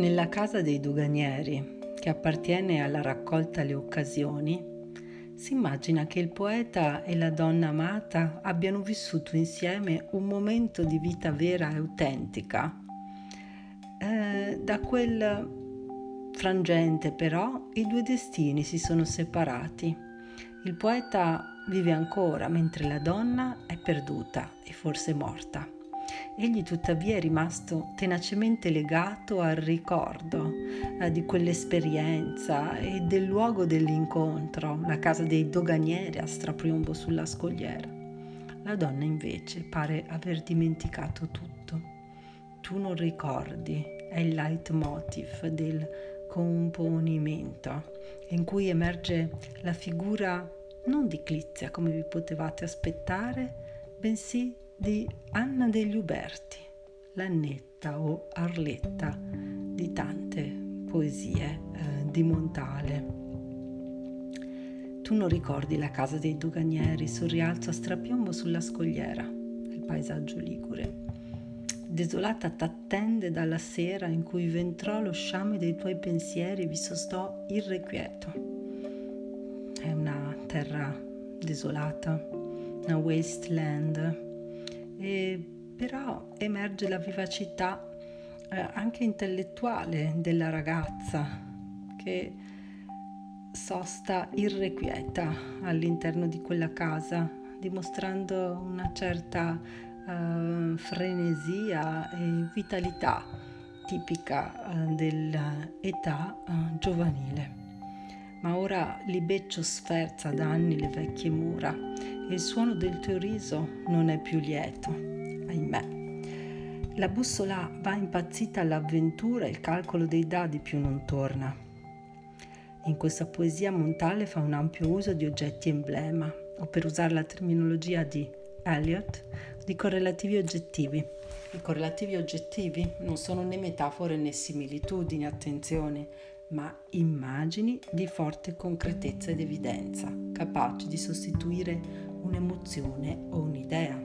Nella casa dei doganieri, che appartiene alla raccolta Le occasioni, si immagina che il poeta e la donna amata abbiano vissuto insieme un momento di vita vera e autentica. Eh, da quel frangente però i due destini si sono separati. Il poeta vive ancora mentre la donna è perduta e forse morta. Egli tuttavia è rimasto tenacemente legato al ricordo eh, di quell'esperienza e del luogo dell'incontro, la casa dei doganieri a strapiombo sulla scogliera. La donna invece pare aver dimenticato tutto. Tu non ricordi, è il leitmotiv del componimento, in cui emerge la figura non di Clizia come vi potevate aspettare, bensì di Anna degli Uberti, l'Annetta o Arletta di tante poesie eh, di Montale. Tu non ricordi la casa dei doganieri sul rialzo a strapiombo sulla scogliera, il paesaggio ligure. Desolata t'attende dalla sera in cui ventrò lo sciame dei tuoi pensieri e vi sostò irrequieto. È una terra desolata, una wasteland e però emerge la vivacità eh, anche intellettuale della ragazza che sosta irrequieta all'interno di quella casa, dimostrando una certa eh, frenesia e vitalità tipica eh, dell'età eh, giovanile. Ma ora Libeccio sferza da anni le vecchie mura il suono del tuo riso non è più lieto, ahimè. La bussola va impazzita all'avventura e il calcolo dei dadi più non torna. In questa poesia Montale fa un ampio uso di oggetti emblema, o per usare la terminologia di Eliot, di correlativi oggettivi. I correlativi oggettivi non sono né metafore né similitudini, attenzione, ma immagini di forte concretezza ed evidenza, capaci di sostituire un'emozione o un'idea.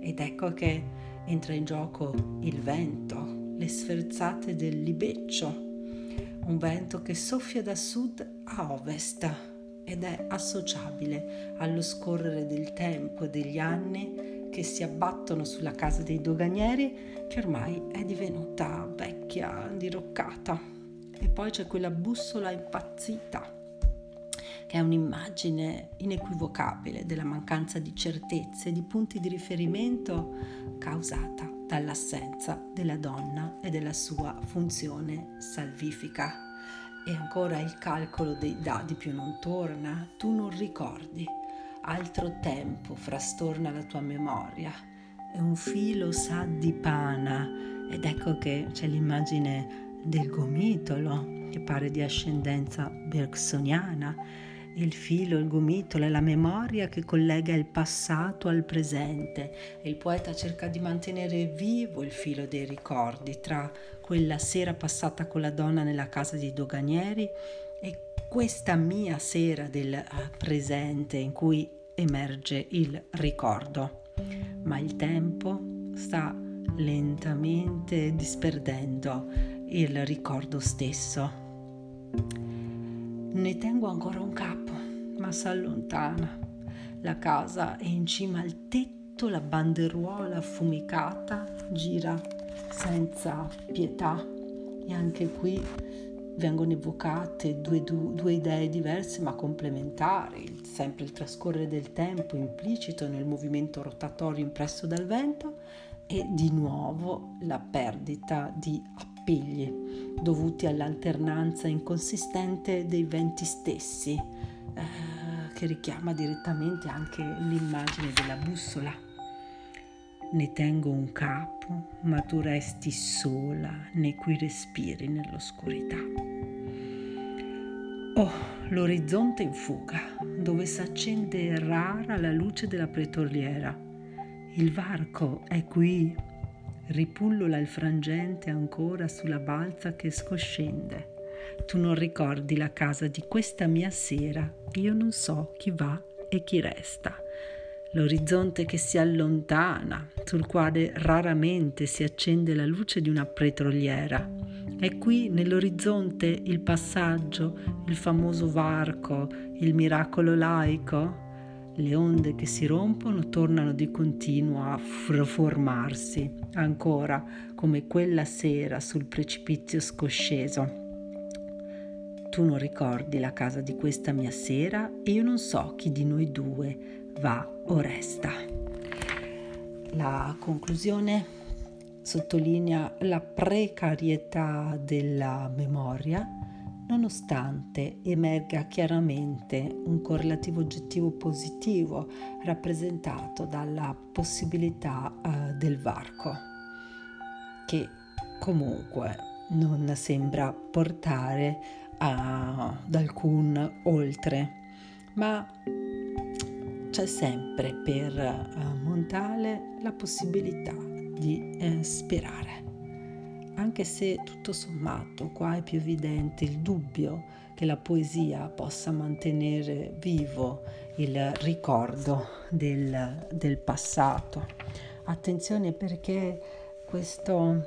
Ed ecco che entra in gioco il vento, le sferzate del libeccio, un vento che soffia da sud a ovest ed è associabile allo scorrere del tempo e degli anni che si abbattono sulla casa dei doganieri che ormai è divenuta vecchia, diroccata. E poi c'è quella bussola impazzita, è un'immagine inequivocabile della mancanza di certezze di punti di riferimento causata dall'assenza della donna e della sua funzione salvifica. E ancora il calcolo dei dadi più non torna, tu non ricordi, altro tempo frastorna la tua memoria, e un filo sa di pana, ed ecco che c'è l'immagine del gomitolo, che pare di ascendenza bergsoniana, il filo, il gomitolo è la memoria che collega il passato al presente e il poeta cerca di mantenere vivo il filo dei ricordi tra quella sera passata con la donna nella casa dei doganieri e questa mia sera del eh, presente in cui emerge il ricordo. Ma il tempo sta lentamente disperdendo il ricordo stesso. Ne tengo ancora un capo, ma si allontana. La casa è in cima al tetto, la banderuola affumicata gira senza pietà e anche qui vengono evocate due, due, due, idee diverse ma complementari, sempre il trascorrere del tempo implicito nel movimento rotatorio impresso dal vento e di nuovo la perdita di appunto appigli dovuti all'alternanza inconsistente dei venti stessi, eh, che richiama direttamente anche l'immagine della bussola. Ne tengo un capo, ma tu resti sola nei cui respiri nell'oscurità. Oh, l'orizzonte in fuga, dove s'accende rara la luce della pretoriera. Il varco è qui ripullola il frangente ancora sulla balza che scoscende. Tu non ricordi la casa di questa mia sera, io non so chi va e chi resta. L'orizzonte che si allontana, sul quale raramente si accende la luce di una petroliera. È qui nell'orizzonte il passaggio, il famoso varco, il miracolo laico? Le onde che si rompono tornano di continuo a formarsi, ancora come quella sera sul precipizio scosceso. Tu non ricordi la casa di questa mia sera e io non so chi di noi due va o resta. La conclusione sottolinea la precarietà della memoria nonostante emerga chiaramente un correlativo oggettivo positivo rappresentato dalla possibilità uh, del varco, che comunque non sembra portare ad alcun oltre, ma c'è sempre per uh, Montale la possibilità di eh, sperare anche se tutto sommato qua è più evidente il dubbio che la poesia possa mantenere vivo il ricordo del, del passato. Attenzione perché questo,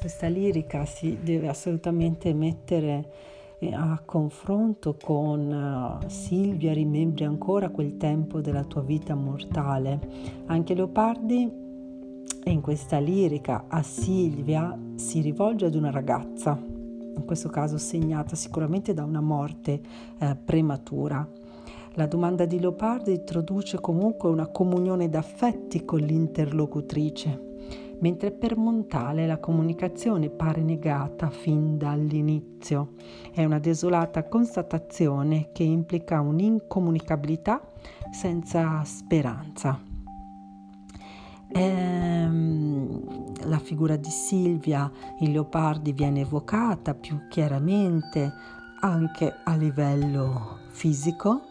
questa lirica si deve assolutamente mettere eh, a confronto con uh, Silvia, rimembri ancora quel tempo della tua vita mortale. Anche Leopardi in questa lirica a Silvia si rivolge ad una ragazza, in questo caso segnata sicuramente da una morte eh, prematura. La domanda di Leopardi introduce comunque una comunione d'affetti con l'interlocutrice, mentre per Montale la comunicazione pare negata fin dall'inizio. È una desolata constatazione che implica un'incomunicabilità senza speranza. Ehm, la figura di Silvia in Leopardi viene evocata più chiaramente anche a livello fisico.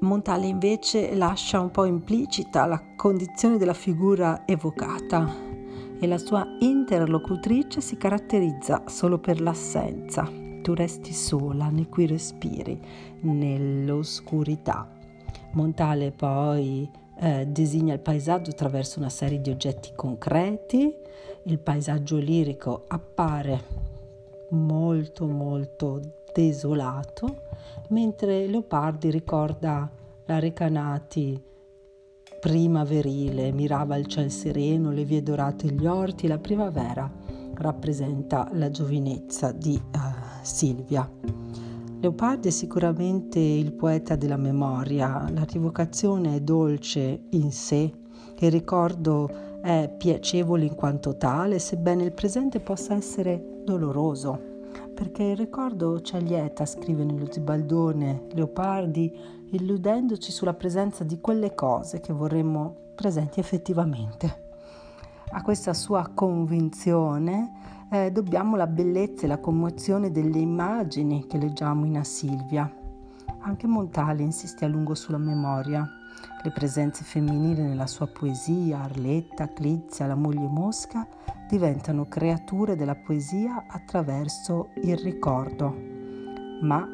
Montale invece lascia un po' implicita la condizione della figura evocata e la sua interlocutrice si caratterizza solo per l'assenza. Tu resti sola nei cui respiri, nell'oscurità. Montale poi eh, disegna il paesaggio attraverso una serie di oggetti concreti, il paesaggio lirico appare molto molto desolato, mentre Leopardi ricorda la Recanati primaverile, mirava il ciel sereno, le vie dorate e gli orti, la primavera rappresenta la giovinezza di uh, Silvia. Leopardi è sicuramente il poeta della memoria, la rivocazione è dolce in sé, il ricordo è piacevole in quanto tale, sebbene il presente possa essere doloroso, perché il ricordo ci allieta, scrive nello Zibaldone Leopardi, illudendoci sulla presenza di quelle cose che vorremmo presenti effettivamente. A questa sua convinzione eh, dobbiamo la bellezza e la commozione delle immagini che leggiamo in Asilvia. Anche Montale insiste a lungo sulla memoria. Le presenze femminili nella sua poesia, Arletta, Clizia, la moglie Mosca, diventano creature della poesia attraverso il ricordo. Ma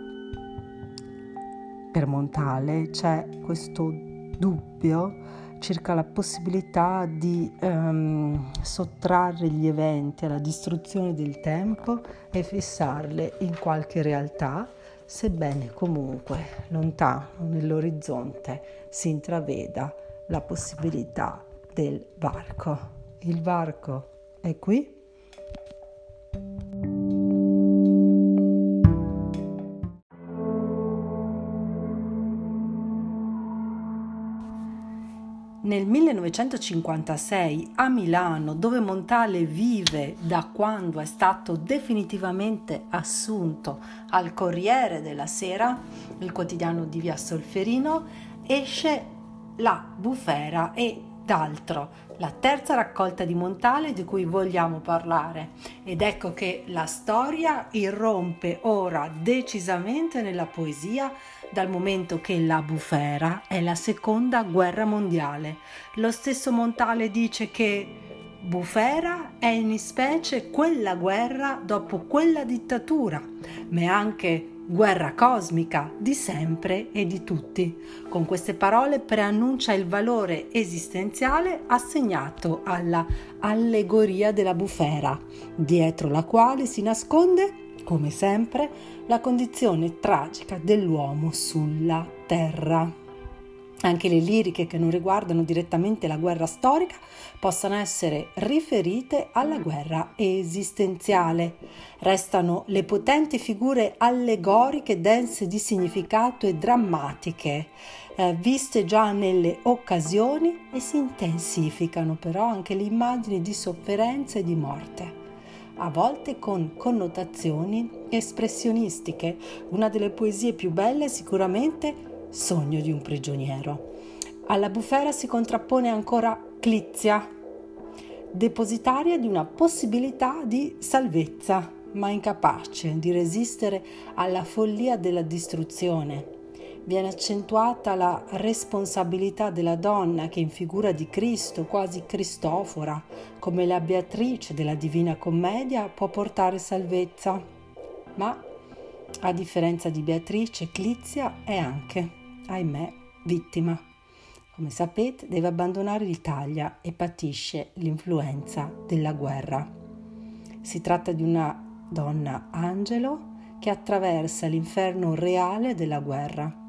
per Montale c'è questo dubbio circa la possibilità di um, sottrarre gli eventi alla distruzione del tempo e fissarle in qualche realtà, sebbene comunque lontano nell'orizzonte si intraveda la possibilità del varco. Il varco è qui Nel 1956 a Milano, dove Montale vive da quando è stato definitivamente assunto al Corriere della Sera, il quotidiano di Via Solferino, esce La Bufera e d'altro, la terza raccolta di Montale di cui vogliamo parlare. Ed ecco che la storia irrompe ora decisamente nella poesia dal momento che la bufera è la seconda guerra mondiale. Lo stesso Montale dice che bufera è in specie quella guerra dopo quella dittatura, ma è anche guerra cosmica di sempre e di tutti. Con queste parole preannuncia il valore esistenziale assegnato alla allegoria della bufera, dietro la quale si nasconde, come sempre, la condizione tragica dell'uomo sulla terra anche le liriche che non riguardano direttamente la guerra storica possano essere riferite alla guerra esistenziale. Restano le potenti figure allegoriche dense di significato e drammatiche, eh, viste già nelle occasioni e si intensificano però anche le immagini di sofferenza e di morte a volte con connotazioni espressionistiche. Una delle poesie più belle sicuramente sogno di un prigioniero. Alla bufera si contrappone ancora Clizia, depositaria di una possibilità di salvezza, ma incapace di resistere alla follia della distruzione. Viene accentuata la responsabilità della donna che in figura di Cristo, quasi Cristofora, come la Beatrice della Divina Commedia, può portare salvezza. Ma, a differenza di Beatrice, Clizia è anche ahimè, vittima. Come sapete, deve abbandonare l'Italia e patisce l'influenza della guerra. Si tratta di una donna angelo che attraversa l'inferno reale della guerra.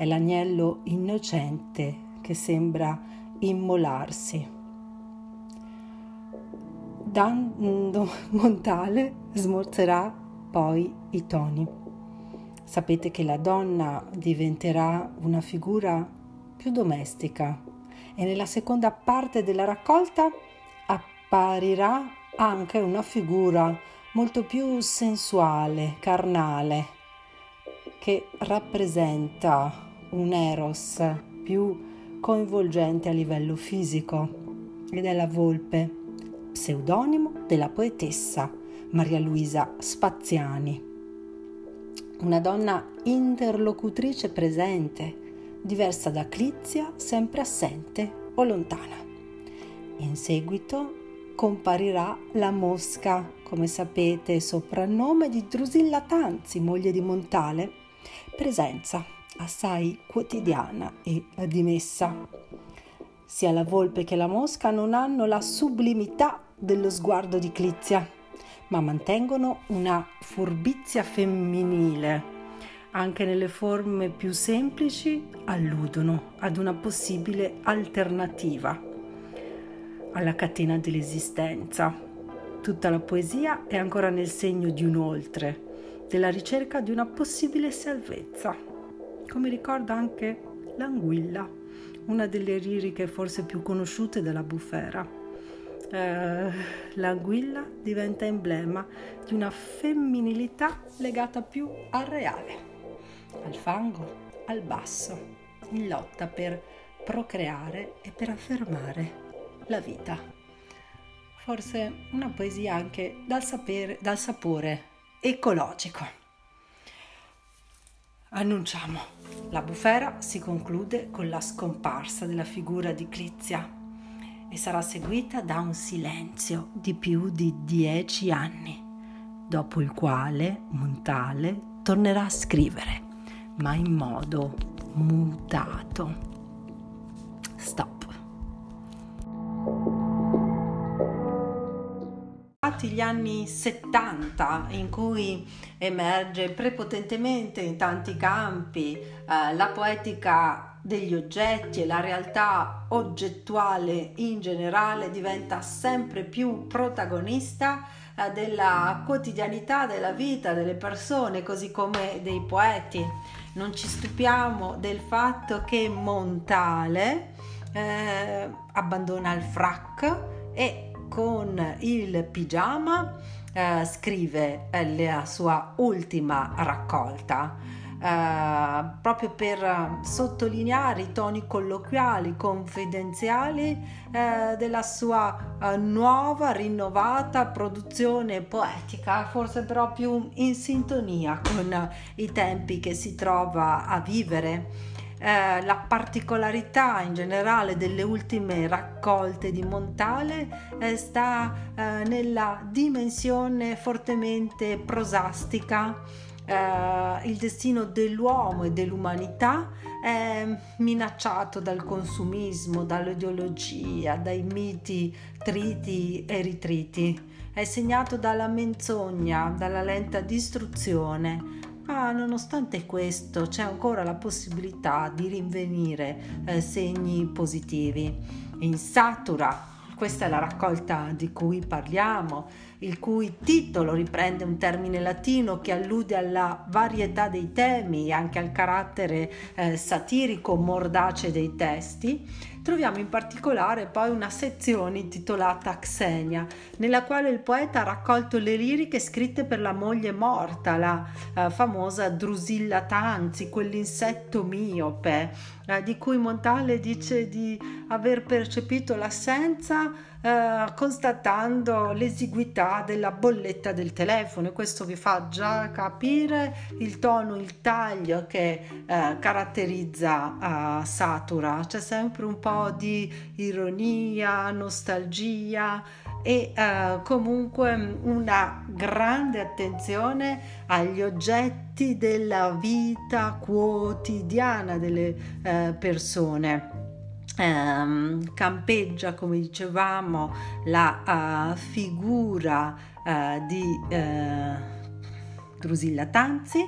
È l'agnello innocente che sembra immolarsi. Dando Montale smorzerà poi i toni sapete che la donna diventerà una figura più domestica e nella seconda parte della raccolta apparirà anche una figura molto più sensuale, carnale, che rappresenta un eros più coinvolgente a livello fisico ed è la volpe, pseudonimo della poetessa Maria Luisa Spaziani. Una donna interlocutrice presente, diversa da Clizia, sempre assente o lontana. In seguito comparirà la Mosca, come sapete, soprannome di Drusilla Tanzi, moglie di Montale, presenza assai quotidiana e dimessa. Sia la volpe che la mosca non hanno la sublimità dello sguardo di Clizia ma mantengono una furbizia femminile. Anche nelle forme più semplici alludono ad una possibile alternativa alla catena dell'esistenza. Tutta la poesia è ancora nel segno di un oltre, della ricerca di una possibile salvezza, come ricorda anche l'anguilla, una delle liriche forse più conosciute della bufera eh, l'anguilla diventa emblema di una femminilità legata più al reale, al fango, al basso, in lotta per procreare e per affermare la vita. Forse una poesia anche dal, sapere, dal sapore ecologico. Annunciamo. La bufera si conclude con la scomparsa della figura di Clizia e sarà seguita da un silenzio di più di dieci anni, dopo il quale Montale tornerà a scrivere, ma in modo mutato. Stop. Gli anni 70 in cui emerge prepotentemente in tanti campi eh, la poetica degli oggetti e la realtà oggettuale in generale diventa sempre più protagonista eh, della quotidianità della vita delle persone, così come dei poeti. Non ci stupiamo del fatto che Montale eh, abbandona il frac e con il pigiama eh, scrive eh, la sua ultima raccolta eh, proprio per sottolineare i toni colloquiali, confidenziali eh, della sua eh, nuova, rinnovata produzione poetica, forse però più in sintonia con i tempi che si trova a vivere. Eh, la particolarità in generale delle ultime raccolte di Montale eh, sta eh, nella dimensione fortemente prosastica. Eh, il destino dell'uomo e dell'umanità è minacciato dal consumismo, dall'ideologia, dai miti triti e ritriti, è segnato dalla menzogna, dalla lenta distruzione, ma nonostante questo c'è ancora la possibilità di rinvenire eh, segni positivi. In Satura, questa è la raccolta di cui parliamo, il cui titolo riprende un termine latino che allude alla varietà dei temi e anche al carattere eh, satirico mordace dei testi, troviamo in particolare poi una sezione intitolata Xenia, nella quale il poeta ha raccolto le liriche scritte per la moglie morta, la eh, famosa Drusilla Tanzi, quell'insetto miope, eh, di cui Montale dice di aver percepito l'assenza eh, constatando l'esiguità della bolletta del telefono e questo vi fa già capire il tono, il taglio che eh, caratterizza uh, Satura. C'è sempre un po' di ironia, nostalgia e uh, comunque una grande attenzione agli oggetti della vita quotidiana delle uh, persone. Ehm, campeggia, come dicevamo, la uh, figura di Drusilla Tanzi,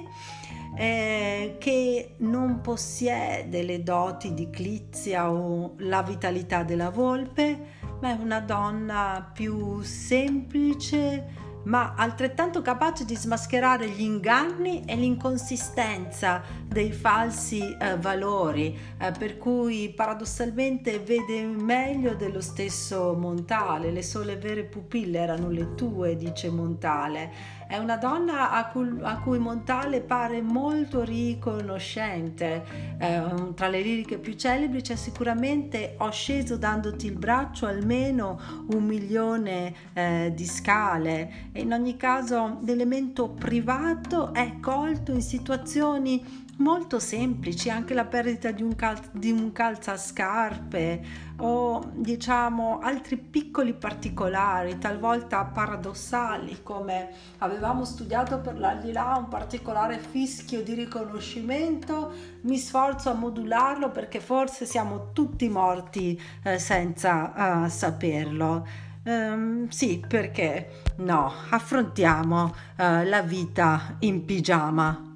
eh, che non possiede le doti di Clizia o la vitalità della volpe, ma è una donna più semplice, ma altrettanto capace di smascherare gli inganni e l'inconsistenza dei falsi eh, valori, eh, per cui paradossalmente vede meglio dello stesso Montale, le sole vere pupille erano le tue, dice Montale. È una donna a cui, a cui Montale pare molto riconoscente. Eh, tra le liriche più celebri c'è sicuramente Ho sceso dandoti il braccio almeno un milione eh, di scale. E in ogni caso l'elemento privato è colto in situazioni molto semplici, anche la perdita di un, cal- di un calzascarpe o diciamo altri piccoli particolari, talvolta paradossali, come avevamo studiato per l'aldilà un particolare fischio di riconoscimento, mi sforzo a modularlo perché forse siamo tutti morti eh, senza uh, saperlo. Um, sì, perché no, affrontiamo uh, la vita in pigiama.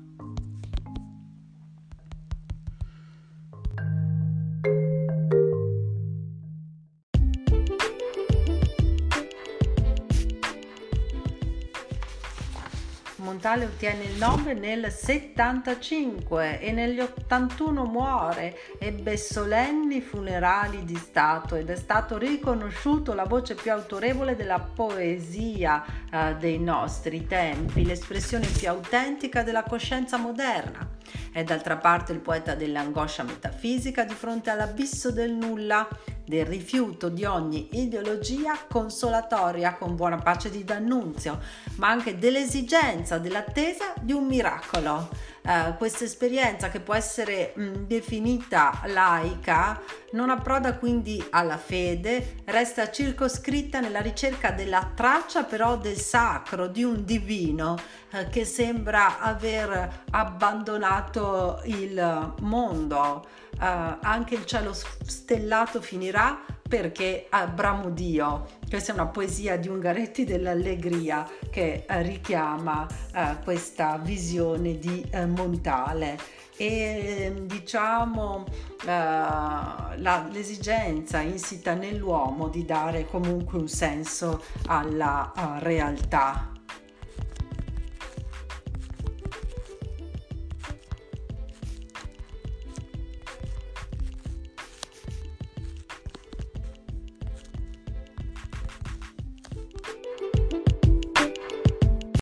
Montale ottiene il nome nel 75 e negli 81 muore, ebbe solenni funerali di Stato ed è stato riconosciuto la voce più autorevole della poesia eh, dei nostri tempi, l'espressione più autentica della coscienza moderna. È d'altra parte il poeta dell'angoscia metafisica di fronte all'abisso del nulla, del rifiuto di ogni ideologia consolatoria con buona pace di D'Annunzio, ma anche dell'esigenza, dell'attesa di un miracolo. Uh, questa esperienza che può essere mh, definita laica non approda quindi alla fede, resta circoscritta nella ricerca della traccia però del sacro, di un divino uh, che sembra aver abbandonato il mondo uh, anche il cielo stellato finirà perché abramo Dio. Questa è una poesia di Ungaretti dell'Allegria che uh, richiama uh, questa visione di Montale e diciamo la, l'esigenza insita nell'uomo di dare comunque un senso alla realtà